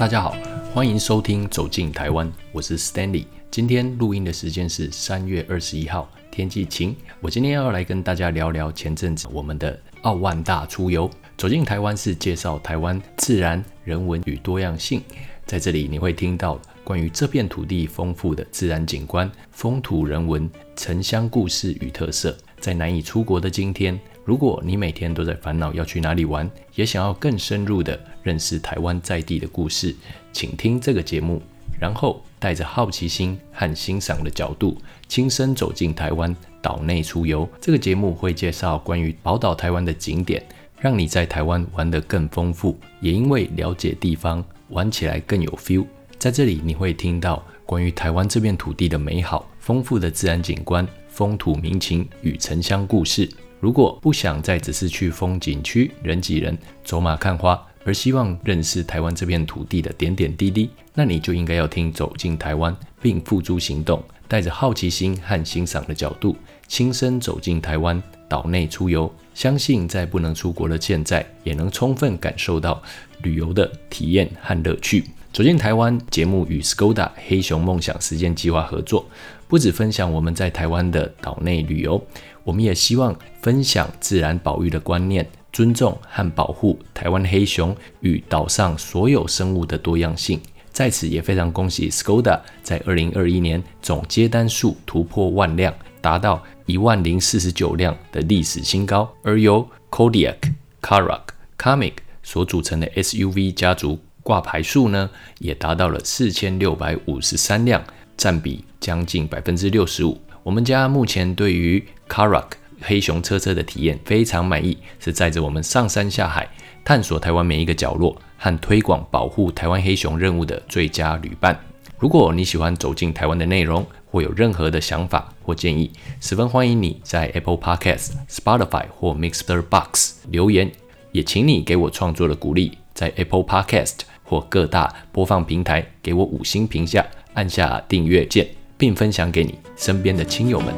大家好，欢迎收听《走进台湾》，我是 Stanley。今天录音的时间是三月二十一号，天气晴。我今天要来跟大家聊聊前阵子我们的奥万大出游。走进台湾是介绍台湾自然、人文与多样性，在这里你会听到关于这片土地丰富的自然景观、风土人文、城乡故事与特色。在难以出国的今天，如果你每天都在烦恼要去哪里玩，也想要更深入的认识台湾在地的故事，请听这个节目，然后带着好奇心和欣赏的角度，亲身走进台湾岛内出游。这个节目会介绍关于宝岛台湾的景点，让你在台湾玩得更丰富，也因为了解地方，玩起来更有 feel。在这里，你会听到关于台湾这片土地的美好、丰富的自然景观。风土民情与城乡故事。如果不想再只是去风景区人挤人、走马看花，而希望认识台湾这片土地的点点滴滴，那你就应该要听《走进台湾》，并付诸行动，带着好奇心和欣赏的角度，亲身走进台湾岛内出游。相信在不能出国的现在，也能充分感受到旅游的体验和乐趣。走进台湾节目与 Skoda 黑熊梦想实践计划合作，不止分享我们在台湾的岛内旅游，我们也希望分享自然保育的观念，尊重和保护台湾黑熊与岛上所有生物的多样性。在此也非常恭喜 Skoda 在二零二一年总接单数突破万辆，达到一万零四十九辆的历史新高，而由 Kodiak、Karak、Comic 所组成的 SUV 家族。挂牌数呢，也达到了四千六百五十三辆，占比将近百分之六十五。我们家目前对于 Karak 黑熊车车的体验非常满意，是载着我们上山下海，探索台湾每一个角落和推广保护台湾黑熊任务的最佳旅伴。如果你喜欢走进台湾的内容，或有任何的想法或建议，十分欢迎你在 Apple Podcast、Spotify 或 Mixer Box 留言，也请你给我创作的鼓励，在 Apple Podcast。或各大播放平台给我五星评价，按下订阅键，并分享给你身边的亲友们。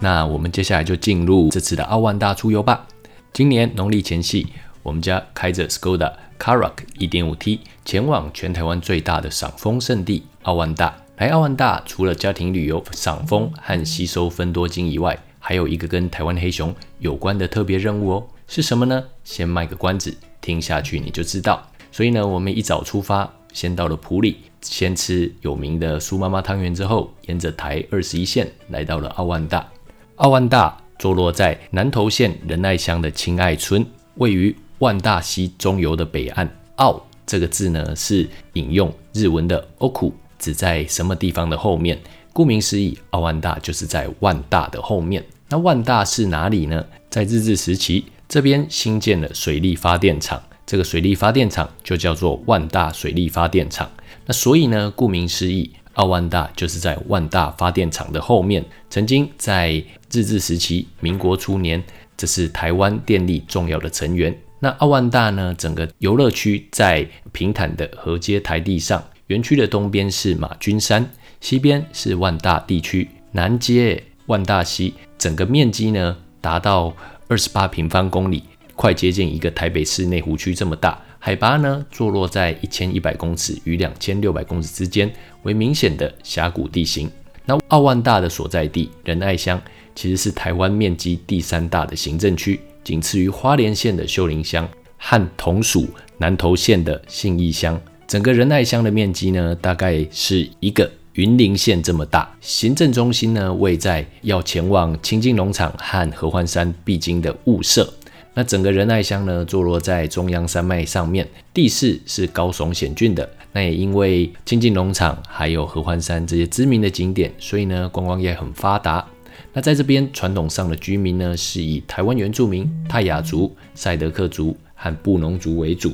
那我们接下来就进入这次的奥万大出游吧。今年农历前夕，我们家开着 Skoda Karak 1.5T 前往全台湾最大的赏枫圣地奥万大。来奥万大，除了家庭旅游、赏枫和吸收分多金以外，还有一个跟台湾黑熊有关的特别任务哦。是什么呢？先卖个关子，听下去你就知道。所以呢，我们一早出发，先到了埔里，先吃有名的苏妈妈汤圆，之后沿着台二十一线来到了奥万大。奥万大坐落在南投县仁爱乡的青爱村，位于万大溪中游的北岸。奥这个字呢，是引用日文的 oku，指在什么地方的后面。顾名思义，奥万大就是在万大的后面。那万大是哪里呢？在日治时期，这边新建了水利发电厂。这个水力发电厂就叫做万大水力发电厂。那所以呢，顾名思义，奥万大就是在万大发电厂的后面。曾经在日治时期、民国初年，这是台湾电力重要的成员。那奥万大呢，整个游乐区在平坦的河街台地上，园区的东边是马君山，西边是万大地区，南接万大溪，整个面积呢达到二十八平方公里。快接近一个台北市内湖区这么大，海拔呢坐落在一千一百公尺与两千六百公尺之间，为明显的峡谷地形。那奥万大的所在地仁爱乡，其实是台湾面积第三大的行政区，仅次于花莲县的秀林乡和同属南投县的信义乡。整个仁爱乡的面积呢，大概是一个云林县这么大。行政中心呢位在要前往清境农场和合欢山必经的雾社。那整个仁爱乡呢，坐落在中央山脉上面，地势是高耸险峻的。那也因为清境农场还有合欢山这些知名的景点，所以呢，观光业很发达。那在这边传统上的居民呢，是以台湾原住民泰雅族、赛德克族和布农族为主。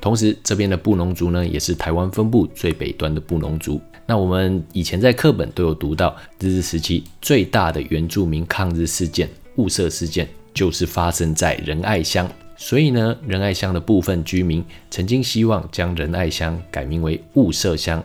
同时，这边的布农族呢，也是台湾分布最北端的布农族。那我们以前在课本都有读到，日治时期最大的原住民抗日事件——雾社事件。就是发生在仁爱乡，所以呢，仁爱乡的部分居民曾经希望将仁爱乡改名为雾社乡。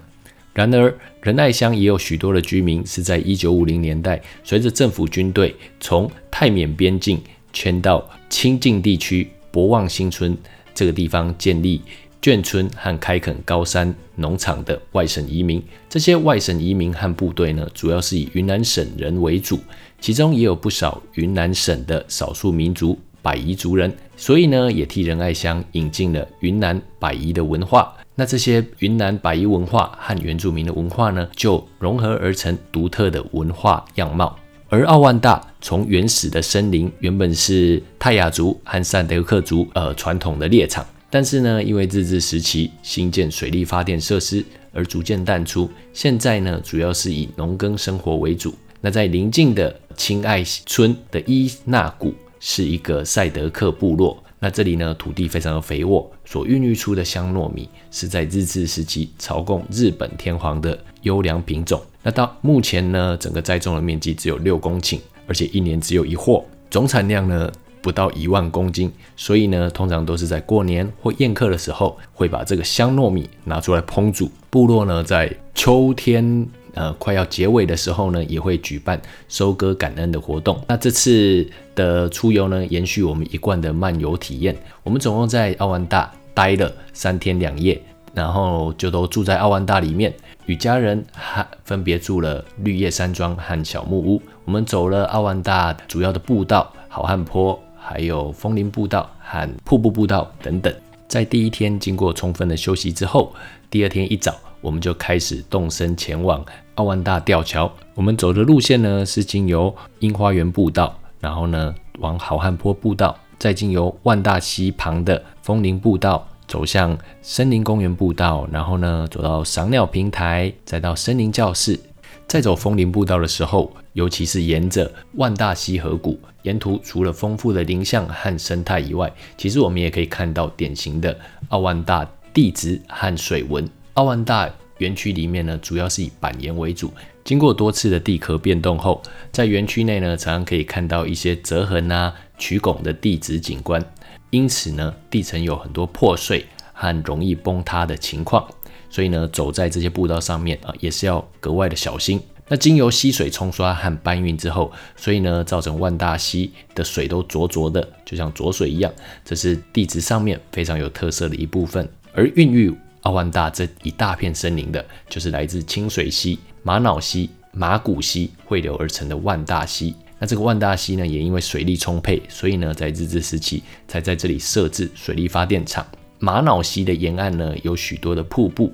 然而，仁爱乡也有许多的居民是在一九五零年代，随着政府军队从泰缅边境迁到清境地区博望新村这个地方建立眷村和开垦高山农场的外省移民。这些外省移民和部队呢，主要是以云南省人为主，其中也有不少云南省的少数民族百夷族人，所以呢，也替仁爱乡引进了云南百夷的文化。那这些云南百夷文化和原住民的文化呢，就融合而成独特的文化样貌。而奥万大从原始的森林，原本是泰雅族和赛德克族呃传统的猎场，但是呢，因为日治时期新建水利发电设施而逐渐淡出。现在呢，主要是以农耕生活为主。那在邻近的青爱村的伊纳谷是一个赛德克部落。那这里呢，土地非常的肥沃，所孕育出的香糯米是在日治时期朝贡日本天皇的优良品种。那到目前呢，整个栽种的面积只有六公顷，而且一年只有一货，总产量呢不到一万公斤。所以呢，通常都是在过年或宴客的时候，会把这个香糯米拿出来烹煮。部落呢，在秋天。呃，快要结尾的时候呢，也会举办收割感恩的活动。那这次的出游呢，延续我们一贯的漫游体验。我们总共在奥万大待了三天两夜，然后就都住在奥万大里面，与家人还分别住了绿叶山庄和小木屋。我们走了奥万大主要的步道，好汉坡，还有枫林步道和瀑布步道等等。在第一天经过充分的休息之后，第二天一早。我们就开始动身前往奥万大吊桥。我们走的路线呢是经由樱花园步道，然后呢往好汉坡步道，再经由万大溪旁的枫林步道，走向森林公园步道，然后呢走到赏鸟平台，再到森林教室。在走枫林步道的时候，尤其是沿着万大溪河谷，沿途除了丰富的林相和生态以外，其实我们也可以看到典型的奥万大地质和水文。奥万大园区里面呢，主要是以板岩为主。经过多次的地壳变动后，在园区内呢，常常可以看到一些折痕啊、曲拱的地质景观。因此呢，地层有很多破碎和容易崩塌的情况。所以呢，走在这些步道上面啊，也是要格外的小心。那经由溪水冲刷和搬运之后，所以呢，造成万大溪的水都浊浊的，就像浊水一样。这是地质上面非常有特色的一部分，而孕育。奥万大这一大片森林的，就是来自清水溪、玛瑙溪、马古溪汇流而成的万大溪。那这个万大溪呢，也因为水力充沛，所以呢，在日治时期才在这里设置水力发电厂。玛瑙溪的沿岸呢，有许多的瀑布。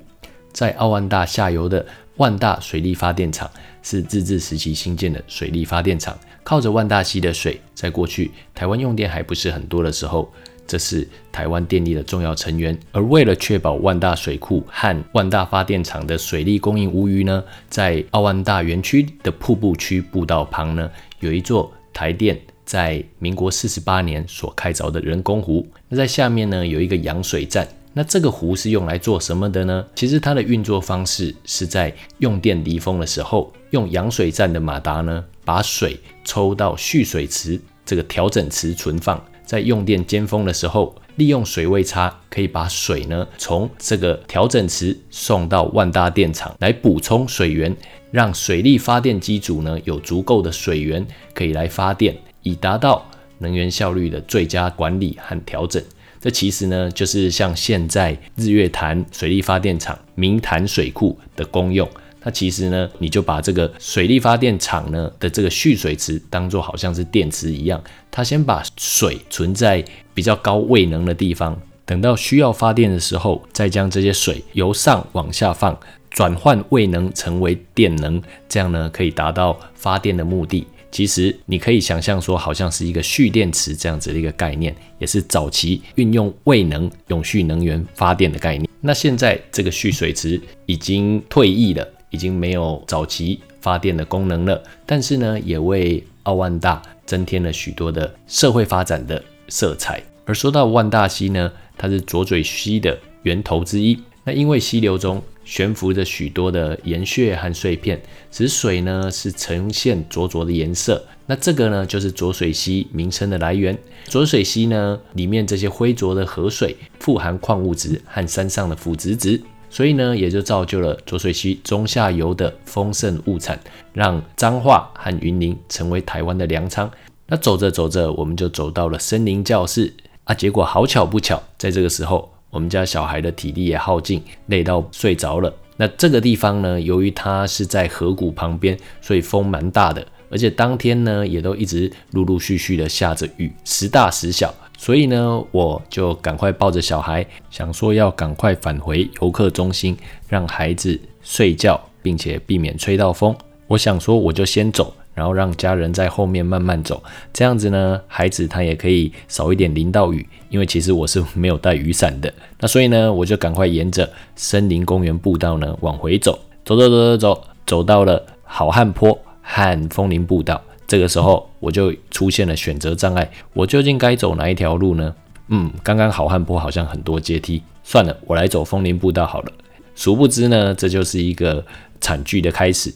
在奥万大下游的万大水力发电厂，是自治时期新建的水力发电厂。靠着万大溪的水，在过去台湾用电还不是很多的时候。这是台湾电力的重要成员，而为了确保万大水库和万大发电厂的水利供应无虞呢，在奥万大园区的瀑布区步道旁呢，有一座台电在民国四十八年所开凿的人工湖。那在下面呢，有一个扬水站。那这个湖是用来做什么的呢？其实它的运作方式是在用电离峰的时候，用扬水站的马达呢，把水抽到蓄水池这个调整池存放。在用电尖峰的时候，利用水位差，可以把水呢从这个调整池送到万大电厂来补充水源，让水力发电机组呢有足够的水源可以来发电，以达到能源效率的最佳管理和调整。这其实呢就是像现在日月潭水力发电厂明潭水库的功用。它其实呢，你就把这个水力发电厂呢的这个蓄水池当做好像是电池一样，它先把水存在比较高位能的地方，等到需要发电的时候，再将这些水由上往下放，转换位能成为电能，这样呢可以达到发电的目的。其实你可以想象说，好像是一个蓄电池这样子的一个概念，也是早期运用未能永续能源发电的概念。那现在这个蓄水池已经退役了。已经没有早期发电的功能了，但是呢，也为奥万大增添了许多的社会发展的色彩。而说到万大溪呢，它是浊水溪的源头之一。那因为溪流中悬浮着许多的岩屑和碎片，使水呢是呈现浊浊的颜色。那这个呢，就是浊水溪名称的来源。浊水溪呢，里面这些灰浊的河水富含矿物质和山上的腐殖质。所以呢，也就造就了浊水溪中下游的丰盛物产，让彰化和云林成为台湾的粮仓。那走着走着，我们就走到了森林教室啊，结果好巧不巧，在这个时候，我们家小孩的体力也耗尽，累到睡着了。那这个地方呢，由于它是在河谷旁边，所以风蛮大的，而且当天呢也都一直陆陆续续的下着雨，时大时小，所以呢我就赶快抱着小孩，想说要赶快返回游客中心，让孩子睡觉，并且避免吹到风。我想说我就先走。然后让家人在后面慢慢走，这样子呢，孩子他也可以少一点淋到雨，因为其实我是没有带雨伞的。那所以呢，我就赶快沿着森林公园步道呢往回走，走走走走走，走到了好汉坡和枫林步道。这个时候我就出现了选择障碍，我究竟该走哪一条路呢？嗯，刚刚好汉坡好像很多阶梯，算了，我来走枫林步道好了。殊不知呢，这就是一个惨剧的开始，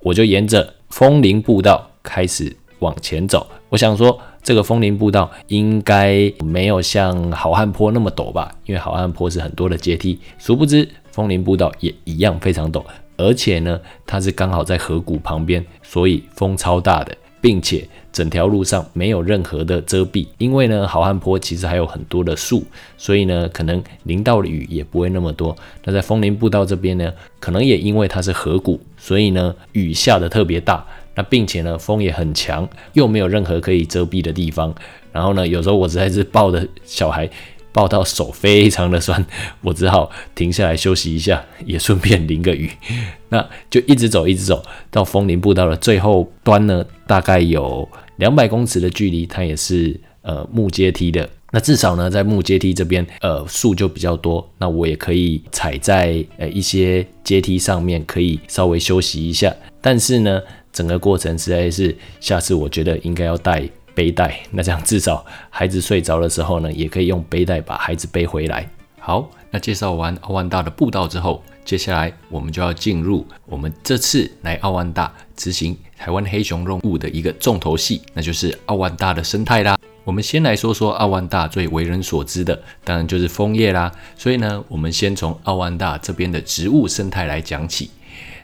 我就沿着。枫林步道开始往前走，我想说这个枫林步道应该没有像好汉坡那么陡吧，因为好汉坡是很多的阶梯。殊不知枫林步道也一样非常陡，而且呢，它是刚好在河谷旁边，所以风超大的，并且整条路上没有任何的遮蔽。因为呢，好汉坡其实还有很多的树，所以呢，可能淋到的雨也不会那么多。那在枫林步道这边呢，可能也因为它是河谷。所以呢，雨下的特别大，那并且呢，风也很强，又没有任何可以遮蔽的地方。然后呢，有时候我实在是抱着小孩，抱到手非常的酸，我只好停下来休息一下，也顺便淋个雨。那就一直走，一直走到枫林步道的最后端呢，大概有两百公尺的距离，它也是呃木阶梯的。那至少呢，在木阶梯这边，呃，树就比较多，那我也可以踩在呃一些阶梯上面，可以稍微休息一下。但是呢，整个过程实在是，下次我觉得应该要带背带，那这样至少孩子睡着的时候呢，也可以用背带把孩子背回来。好，那介绍完奥万大的步道之后，接下来我们就要进入我们这次来奥万大执行台湾黑熊任务的一个重头戏，那就是奥万大的生态啦。我们先来说说奥万大最为人所知的，当然就是枫叶啦。所以呢，我们先从奥万大这边的植物生态来讲起。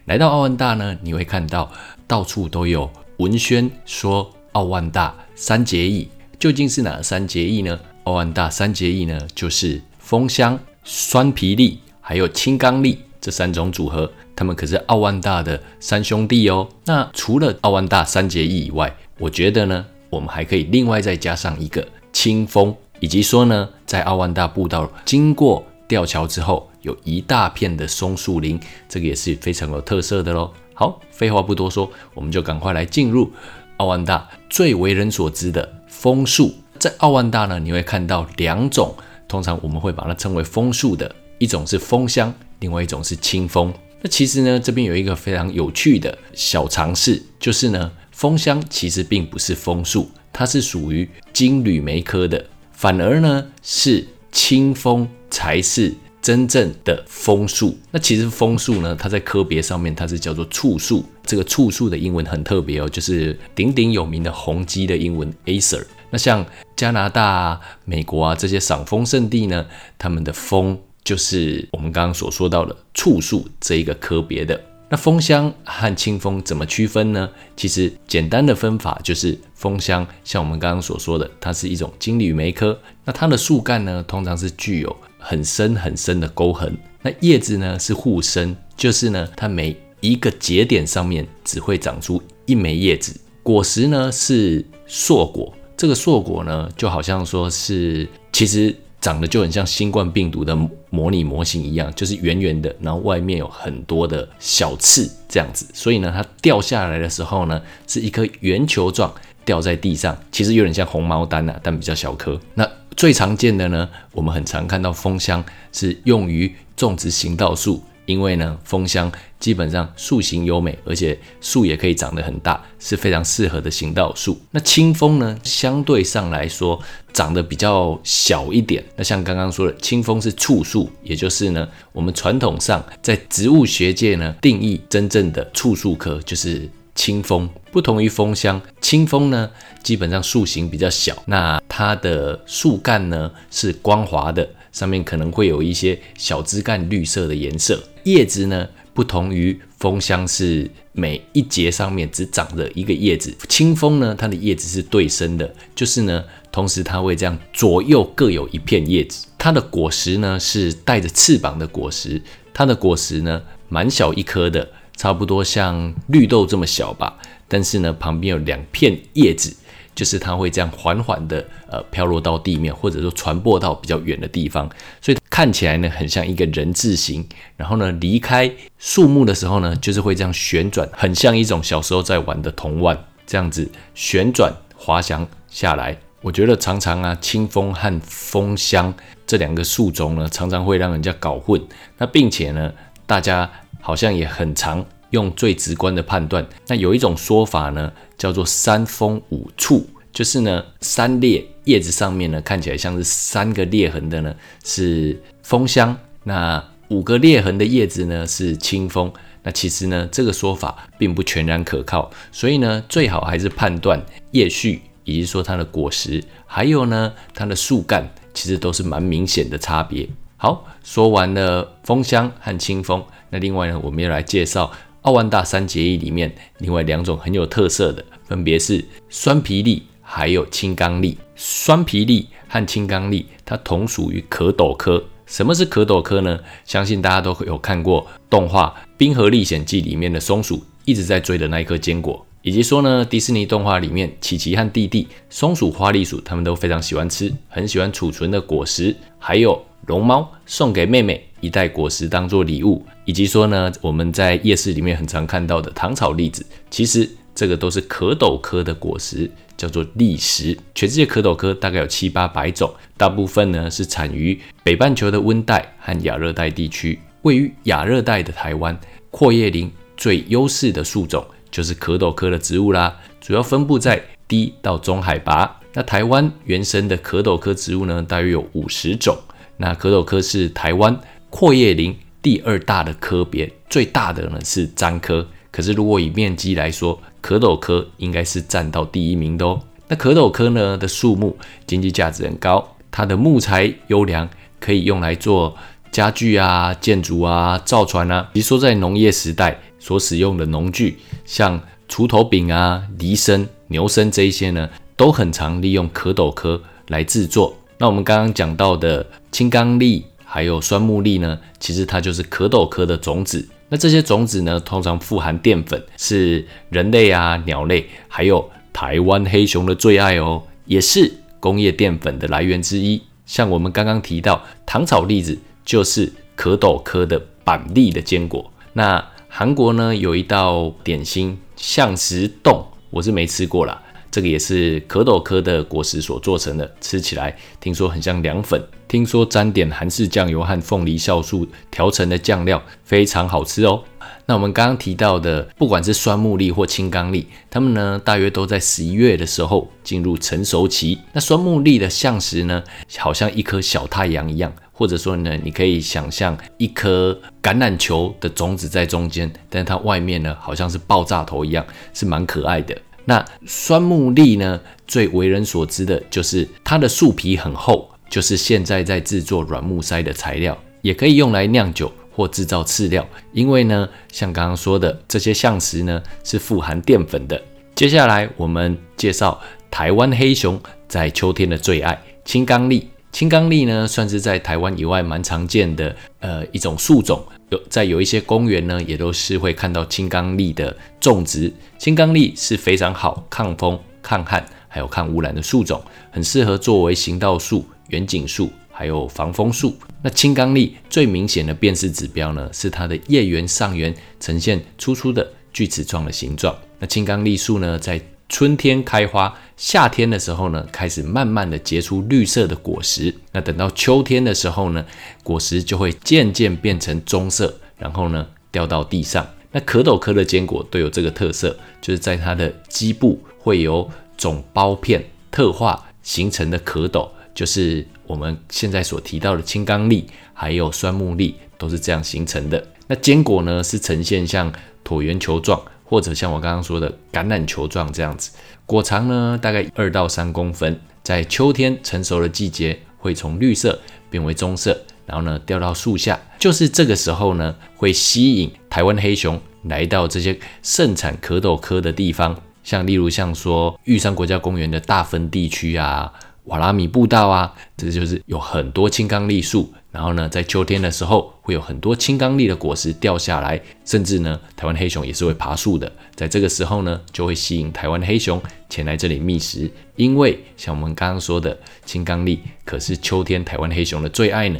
来到奥万大呢，你会看到到处都有文宣说奥万大三结义，究竟是哪三结义呢？奥万大三结义呢，就是枫香、酸皮栎还有青冈栎这三种组合，它们可是奥万大的三兄弟哦。那除了奥万大三结义以外，我觉得呢。我们还可以另外再加上一个清风，以及说呢，在奥万大步道经过吊桥之后，有一大片的松树林，这个也是非常有特色的喽。好，废话不多说，我们就赶快来进入奥万大最为人所知的枫树。在奥万大呢，你会看到两种，通常我们会把它称为枫树的，一种是枫香，另外一种是清风。那其实呢，这边有一个非常有趣的小尝试，就是呢。枫香其实并不是枫树，它是属于金缕梅科的，反而呢是清风才是真正的枫树。那其实枫树呢，它在科别上面它是叫做醋树，这个醋树的英文很特别哦，就是鼎鼎有名的红鸡的英文 Acer。那像加拿大、美国啊这些赏枫圣地呢，他们的枫就是我们刚刚所说到的醋树这一个科别的。那枫香和清风怎么区分呢？其实简单的分法就是枫香，像我们刚刚所说的，它是一种金缕梅科。那它的树干呢，通常是具有很深很深的沟痕。那叶子呢是互生，就是呢它每一个节点上面只会长出一枚叶子。果实呢是硕果，这个硕果呢就好像说是其实。长得就很像新冠病毒的模拟模型一样，就是圆圆的，然后外面有很多的小刺这样子。所以呢，它掉下来的时候呢，是一颗圆球状掉在地上，其实有点像红毛丹呐，但比较小颗。那最常见的呢，我们很常看到蜂箱是用于种植行道树。因为呢，枫香基本上树形优美，而且树也可以长得很大，是非常适合的行道树。那清风呢，相对上来说长得比较小一点。那像刚刚说的，清风是簇树，也就是呢，我们传统上在植物学界呢定义真正的簇树科就是清风。不同于枫香，清风呢基本上树形比较小，那它的树干呢是光滑的。上面可能会有一些小枝干绿色的颜色，叶子呢不同于枫香是每一节上面只长着一个叶子，清风呢，它的叶子是对生的，就是呢，同时它会这样左右各有一片叶子。它的果实呢是带着翅膀的果实，它的果实呢蛮小一颗的，差不多像绿豆这么小吧，但是呢旁边有两片叶子。就是它会这样缓缓的呃飘落到地面，或者说传播到比较远的地方，所以看起来呢很像一个人字形。然后呢离开树木的时候呢，就是会这样旋转，很像一种小时候在玩的铜腕，这样子旋转滑翔下来。我觉得常常啊，清风和枫香这两个树种呢，常常会让人家搞混。那并且呢，大家好像也很常。用最直观的判断，那有一种说法呢，叫做三峰五处，就是呢三裂叶子上面呢看起来像是三个裂痕的呢是枫香，那五个裂痕的叶子呢是清风。那其实呢这个说法并不全然可靠，所以呢最好还是判断叶序，以及说它的果实，还有呢它的树干，其实都是蛮明显的差别。好，说完了枫香和清风，那另外呢我们要来介绍。奥万大三结义里面，另外两种很有特色的，分别是酸皮栗还有青冈栗。酸皮栗和青冈栗，它同属于壳斗科。什么是壳斗科呢？相信大家都有看过动画《冰河历险记》里面的松鼠一直在追的那一颗坚果，以及说呢，迪士尼动画里面琪琪和弟弟松鼠、花栗鼠，他们都非常喜欢吃，很喜欢储存的果实，还有龙猫送给妹妹。一袋果实当做礼物，以及说呢，我们在夜市里面很常看到的糖炒栗子，其实这个都是壳斗科的果实，叫做栗实。全世界壳斗科大概有七八百种，大部分呢是产于北半球的温带和亚热带地区。位于亚热带的台湾，阔叶林最优势的树种就是壳斗科的植物啦，主要分布在低到中海拔。那台湾原生的壳斗科植物呢，大约有五十种。那壳斗科是台湾。阔叶林第二大的科别，最大的呢是樟科。可是如果以面积来说，壳斗科应该是占到第一名的哦。那壳斗科呢的树木经济价值很高，它的木材优良，可以用来做家具啊、建筑啊、造船啊。比如说在农业时代所使用的农具，像锄头柄啊、犁身、牛身这一些呢，都很常利用壳斗科来制作。那我们刚刚讲到的青冈栎。还有酸木栗呢，其实它就是壳斗科的种子。那这些种子呢，通常富含淀粉，是人类啊、鸟类，还有台湾黑熊的最爱哦，也是工业淀粉的来源之一。像我们刚刚提到糖炒栗子，就是壳斗科的板栗的坚果。那韩国呢，有一道点心象石冻，我是没吃过啦。这个也是壳斗科的果实所做成的，吃起来听说很像凉粉。听说沾点韩式酱油和凤梨酵素调成的酱料非常好吃哦。那我们刚刚提到的，不管是酸木栗或青冈栗，它们呢大约都在十一月的时候进入成熟期。那酸木栗的象石呢，好像一颗小太阳一样，或者说呢，你可以想象一颗橄榄球的种子在中间，但是它外面呢好像是爆炸头一样，是蛮可爱的。那酸木栗呢，最为人所知的就是它的树皮很厚，就是现在在制作软木塞的材料，也可以用来酿酒或制造饲料。因为呢，像刚刚说的这些橡石呢，是富含淀粉的。接下来我们介绍台湾黑熊在秋天的最爱青冈栎。青冈栎呢，算是在台湾以外蛮常见的呃一种树种。有在有一些公园呢，也都是会看到青冈栎的种植。青冈栎是非常好抗风、抗旱，还有抗污染的树种，很适合作为行道树、远景树，还有防风树。那青冈栎最明显的辨识指标呢，是它的叶缘上缘呈现粗粗的锯齿状的形状。那青冈栎树呢，在春天开花，夏天的时候呢，开始慢慢的结出绿色的果实。那等到秋天的时候呢，果实就会渐渐变成棕色，然后呢掉到地上。那壳斗科的坚果都有这个特色，就是在它的基部会有种苞片特化形成的壳斗，就是我们现在所提到的青冈栎还有酸木栎都是这样形成的。那坚果呢是呈现像椭圆球状。或者像我刚刚说的橄榄球状这样子，果长呢大概二到三公分，在秋天成熟的季节会从绿色变为棕色，然后呢掉到树下，就是这个时候呢会吸引台湾黑熊来到这些盛产蝌蚪科的地方，像例如像说玉山国家公园的大分地区啊。瓦拉米步道啊，这就是有很多青冈栎树，然后呢，在秋天的时候会有很多青冈栎的果实掉下来，甚至呢，台湾黑熊也是会爬树的。在这个时候呢，就会吸引台湾黑熊前来这里觅食，因为像我们刚刚说的，青冈栎可是秋天台湾黑熊的最爱呢。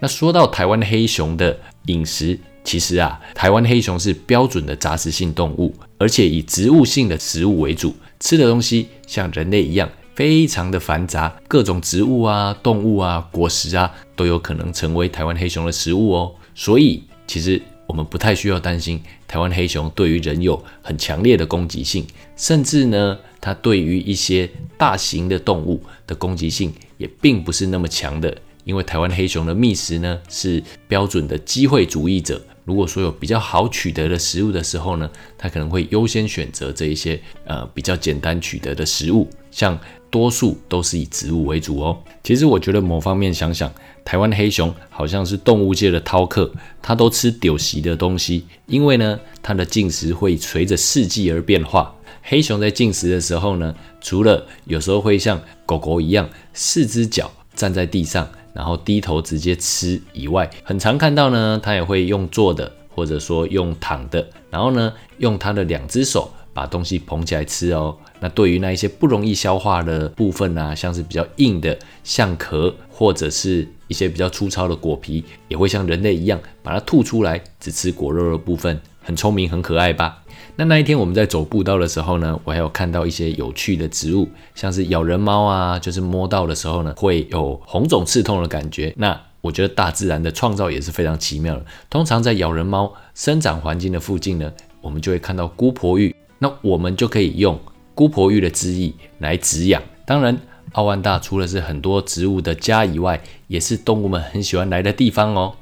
那说到台湾黑熊的饮食，其实啊，台湾黑熊是标准的杂食性动物，而且以植物性的食物为主，吃的东西像人类一样。非常的繁杂，各种植物啊、动物啊、果实啊，都有可能成为台湾黑熊的食物哦。所以，其实我们不太需要担心台湾黑熊对于人有很强烈的攻击性，甚至呢，它对于一些大型的动物的攻击性也并不是那么强的。因为台湾黑熊的觅食呢，是标准的机会主义者。如果说有比较好取得的食物的时候呢，它可能会优先选择这一些呃比较简单取得的食物，像。多数都是以植物为主哦。其实我觉得某方面想想，台湾黑熊好像是动物界的饕客，它都吃丢席的东西。因为呢，它的进食会随着四季而变化。黑熊在进食的时候呢，除了有时候会像狗狗一样四只脚站在地上，然后低头直接吃以外，很常看到呢，它也会用坐的，或者说用躺的，然后呢，用它的两只手。把东西捧起来吃哦。那对于那一些不容易消化的部分啊，像是比较硬的象壳，或者是一些比较粗糙的果皮，也会像人类一样把它吐出来，只吃果肉的部分。很聪明，很可爱吧？那那一天我们在走步道的时候呢，我还有看到一些有趣的植物，像是咬人猫啊，就是摸到的时候呢，会有红肿刺痛的感觉。那我觉得大自然的创造也是非常奇妙的。通常在咬人猫生长环境的附近呢，我们就会看到姑婆芋。那我们就可以用姑婆芋的汁液来止痒。当然，奥万大除了是很多植物的家以外，也是动物们很喜欢来的地方哦。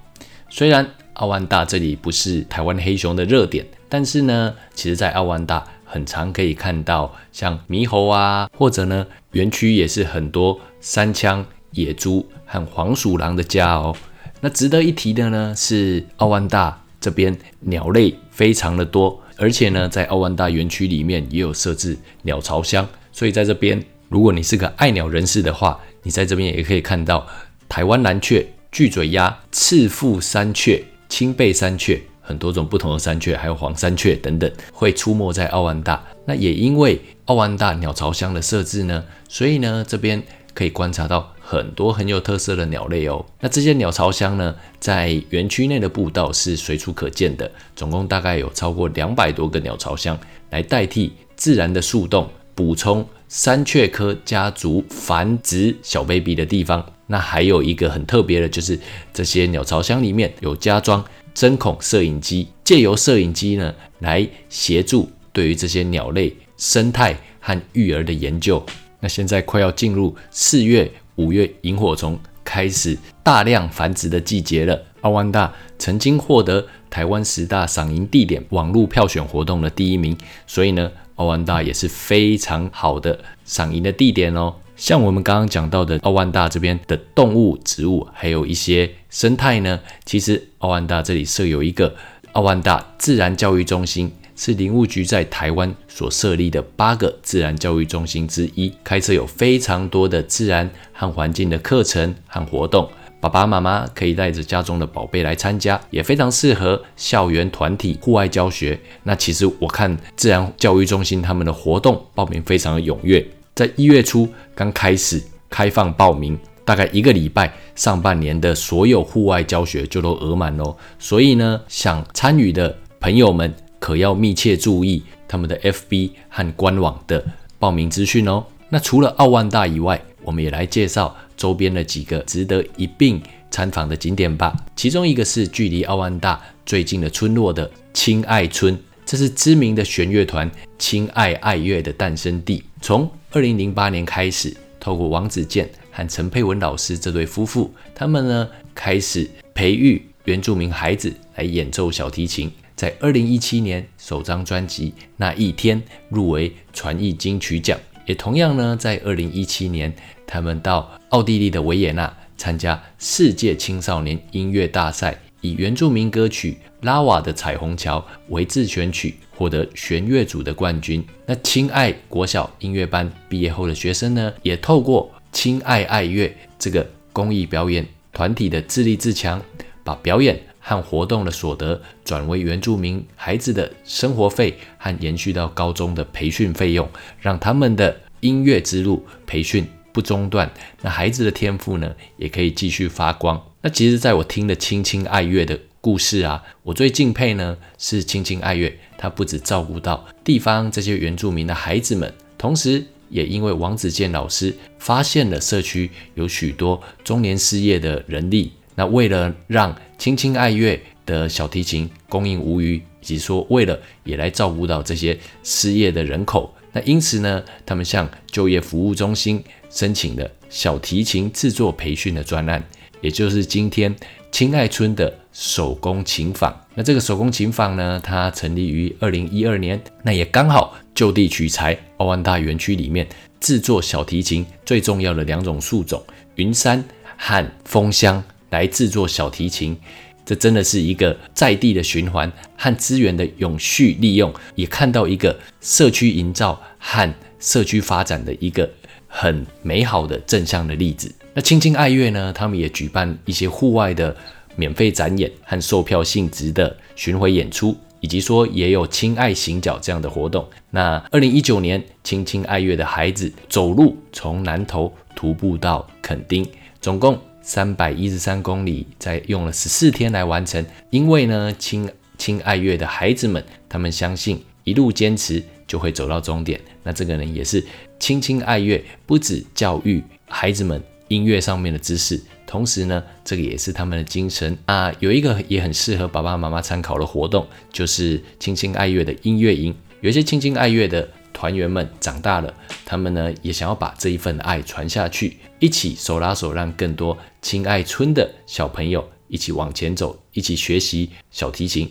虽然奥万大这里不是台湾黑熊的热点，但是呢，其实在奥万大很常可以看到像猕猴啊，或者呢，园区也是很多山羌、野猪和黄鼠狼的家哦。那值得一提的呢，是奥万大这边鸟类非常的多。而且呢，在奥万大园区里面也有设置鸟巢箱，所以在这边，如果你是个爱鸟人士的话，你在这边也可以看到台湾蓝雀、巨嘴鸭、赤腹山雀、青背山雀，很多种不同的山雀，还有黄山雀等等，会出没在奥安大。那也因为奥安大鸟巢箱的设置呢，所以呢，这边可以观察到。很多很有特色的鸟类哦，那这些鸟巢箱呢，在园区内的步道是随处可见的，总共大概有超过两百多个鸟巢箱，来代替自然的树洞，补充山雀科家族繁殖小 baby 的地方。那还有一个很特别的，就是这些鸟巢箱里面有加装针孔摄影机，借由摄影机呢，来协助对于这些鸟类生态和育儿的研究。那现在快要进入四月。五月萤火虫开始大量繁殖的季节了。奥万大曾经获得台湾十大赏萤地点网络票选活动的第一名，所以呢，奥万大也是非常好的赏萤的地点哦。像我们刚刚讲到的奥万大这边的动物、植物，还有一些生态呢，其实奥万大这里设有一个奥万大自然教育中心。是林务局在台湾所设立的八个自然教育中心之一，开设有非常多的自然和环境的课程和活动。爸爸妈妈可以带着家中的宝贝来参加，也非常适合校园团体户外教学。那其实我看自然教育中心他们的活动报名非常的踊跃，在一月初刚开始开放报名，大概一个礼拜，上半年的所有户外教学就都额满喽。所以呢，想参与的朋友们。可要密切注意他们的 FB 和官网的报名资讯哦。那除了奥万大以外，我们也来介绍周边的几个值得一并参访的景点吧。其中一个是距离奥万大最近的村落的亲爱村，这是知名的弦乐团亲爱爱乐的诞生地。从二零零八年开始，透过王子健和陈佩文老师这对夫妇，他们呢开始培育原住民孩子来演奏小提琴。在二零一七年首张专辑《那一天》入围传艺金曲奖，也同样呢，在二零一七年，他们到奥地利的维也纳参加世界青少年音乐大赛，以原住民歌曲《拉瓦的彩虹桥》为自选曲，获得弦乐组的冠军。那亲爱国小音乐班毕业后的学生呢，也透过亲爱爱乐这个公益表演团体的自立自强，把表演和活动的所得转为原住民孩子的生活费和延续到高中的培训费用，让他们的音乐之路培训。不中断，那孩子的天赋呢，也可以继续发光。那其实，在我听的青青爱乐的故事啊，我最敬佩呢是青青爱乐，它不止照顾到地方这些原住民的孩子们，同时也因为王子健老师发现了社区有许多中年失业的人力，那为了让青青爱乐的小提琴供应无虞，以及说为了也来照顾到这些失业的人口，那因此呢，他们向就业服务中心。申请了小提琴制作培训的专案，也就是今天青爱村的手工琴坊。那这个手工琴坊呢，它成立于二零一二年，那也刚好就地取材，奥万大园区里面制作小提琴最重要的两种树种云杉和枫香来制作小提琴。这真的是一个在地的循环和资源的永续利用，也看到一个社区营造和社区发展的一个。很美好的正向的例子。那青青爱乐呢？他们也举办一些户外的免费展演和售票性质的巡回演出，以及说也有亲爱行脚这样的活动。那二零一九年，青青爱乐的孩子走路从南头徒步到垦丁，总共三百一十三公里，在用了十四天来完成。因为呢，青青爱乐的孩子们，他们相信一路坚持就会走到终点。那这个人也是。青青爱乐不止教育孩子们音乐上面的知识，同时呢，这个也是他们的精神啊。有一个也很适合爸爸妈妈参考的活动，就是青青爱乐的音乐营。有些青青爱乐的团员们长大了，他们呢也想要把这一份爱传下去，一起手拉手，让更多亲爱村的小朋友一起往前走，一起学习小提琴。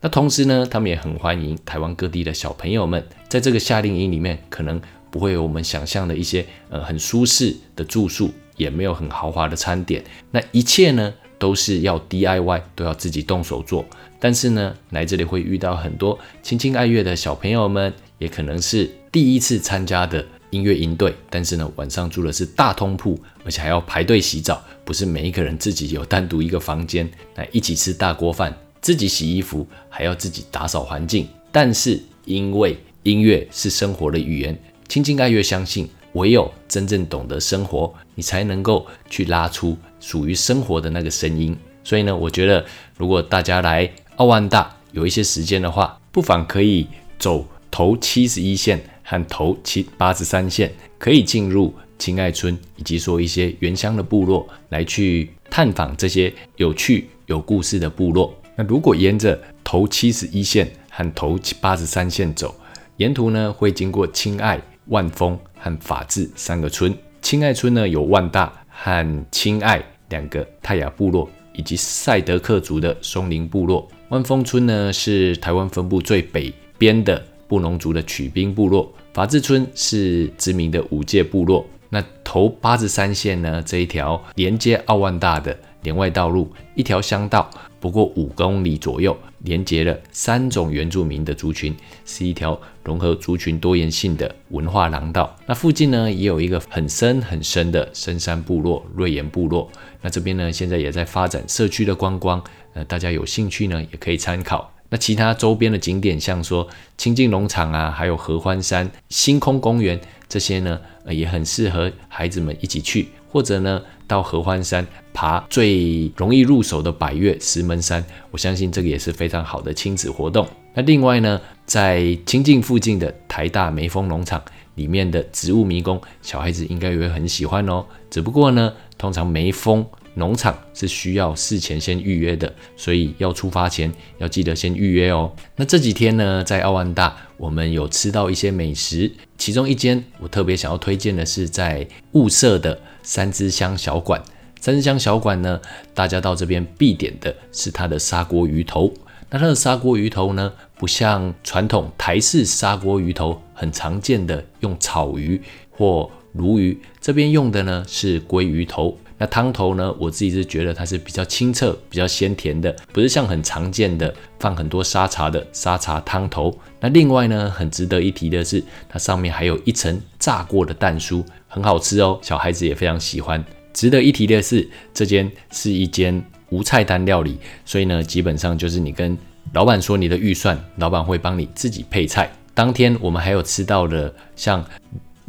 那同时呢，他们也很欢迎台湾各地的小朋友们在这个夏令营里面可能。不会有我们想象的一些呃很舒适的住宿，也没有很豪华的餐点，那一切呢都是要 DIY，都要自己动手做。但是呢，来这里会遇到很多亲亲爱乐的小朋友们，也可能是第一次参加的音乐营队。但是呢，晚上住的是大通铺，而且还要排队洗澡，不是每一个人自己有单独一个房间来一起吃大锅饭，自己洗衣服，还要自己打扫环境。但是因为音乐是生活的语言。青青爱乐相信，唯有真正懂得生活，你才能够去拉出属于生活的那个声音。所以呢，我觉得如果大家来奥万大有一些时间的话，不妨可以走头七十一线和头七八十三线，可以进入青爱村以及说一些原乡的部落，来去探访这些有趣有故事的部落。那如果沿着头七十一线和头八十三线走，沿途呢会经过青爱。万丰和法治三个村，青爱村呢有万大和青爱两个泰雅部落，以及赛德克族的松林部落。万丰村呢是台湾分布最北边的布农族的曲兵部落。法治村是知名的五界部落。那头八十三线呢这一条连接奥万大的连外道路，一条乡道。不过五公里左右，连接了三种原住民的族群，是一条融合族群多元性的文化廊道。那附近呢，也有一个很深很深的深山部落——瑞岩部落。那这边呢，现在也在发展社区的观光，呃，大家有兴趣呢，也可以参考。那其他周边的景点，像说清境农场啊，还有合欢山、星空公园这些呢，也很适合孩子们一起去，或者呢。到合欢山爬最容易入手的百岳石门山，我相信这个也是非常好的亲子活动。那另外呢，在清境附近的台大梅峰农场里面的植物迷宫，小孩子应该也会很喜欢哦。只不过呢，通常梅峰农场是需要事前先预约的，所以要出发前要记得先预约哦。那这几天呢，在奥万大我们有吃到一些美食，其中一间我特别想要推荐的是在雾社的。三支香小馆，三支香小馆呢，大家到这边必点的是它的砂锅鱼头。那它的砂锅鱼头呢，不像传统台式砂锅鱼头很常见的用草鱼或鲈鱼，这边用的呢是鲑鱼头。那汤头呢，我自己是觉得它是比较清澈、比较鲜甜的，不是像很常见的放很多沙茶的沙茶汤头。那另外呢，很值得一提的是，它上面还有一层炸过的蛋酥，很好吃哦，小孩子也非常喜欢。值得一提的是，这间是一间无菜单料理，所以呢，基本上就是你跟老板说你的预算，老板会帮你自己配菜。当天我们还有吃到了像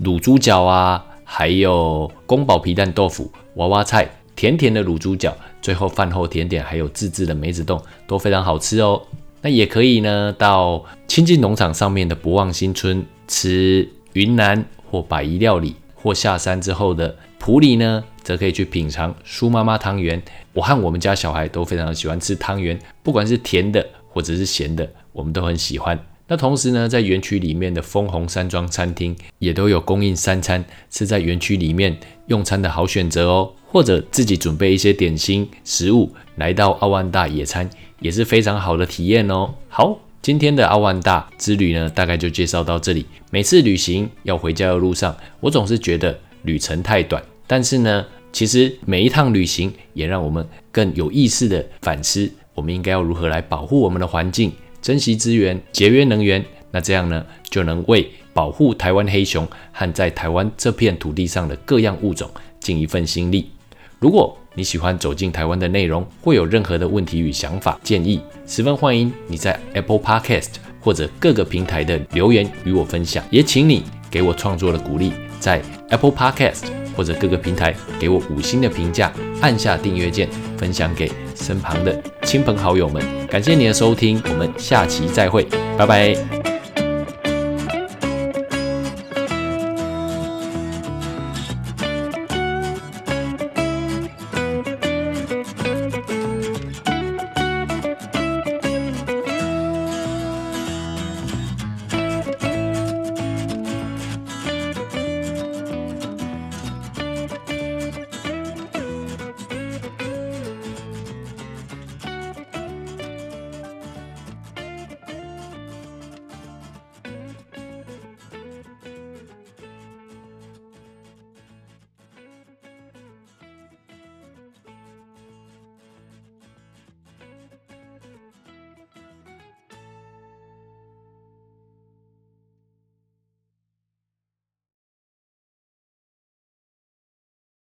卤猪脚啊，还有宫保皮蛋豆腐、娃娃菜、甜甜的卤猪脚，最后饭后甜点还有自制的梅子冻都非常好吃哦。那也可以呢，到亲近农场上面的不忘新村吃云南或百夷料理，或下山之后的普里呢，则可以去品尝苏妈妈汤圆。我和我们家小孩都非常喜欢吃汤圆，不管是甜的或者是咸的，我们都很喜欢。那同时呢，在园区里面的枫红山庄餐厅也都有供应三餐，是在园区里面用餐的好选择哦。或者自己准备一些点心食物，来到奥万大野餐也是非常好的体验哦。好，今天的奥万大之旅呢，大概就介绍到这里。每次旅行要回家的路上，我总是觉得旅程太短，但是呢，其实每一趟旅行也让我们更有意识的反思，我们应该要如何来保护我们的环境。珍惜资源，节约能源，那这样呢，就能为保护台湾黑熊和在台湾这片土地上的各样物种尽一份心力。如果你喜欢走进台湾的内容，或有任何的问题与想法建议，十分欢迎你在 Apple Podcast 或者各个平台的留言与我分享。也请你给我创作的鼓励，在 Apple Podcast 或者各个平台给我五星的评价，按下订阅键，分享给身旁的亲朋好友们。感谢你的收听，我们下期再会，拜拜。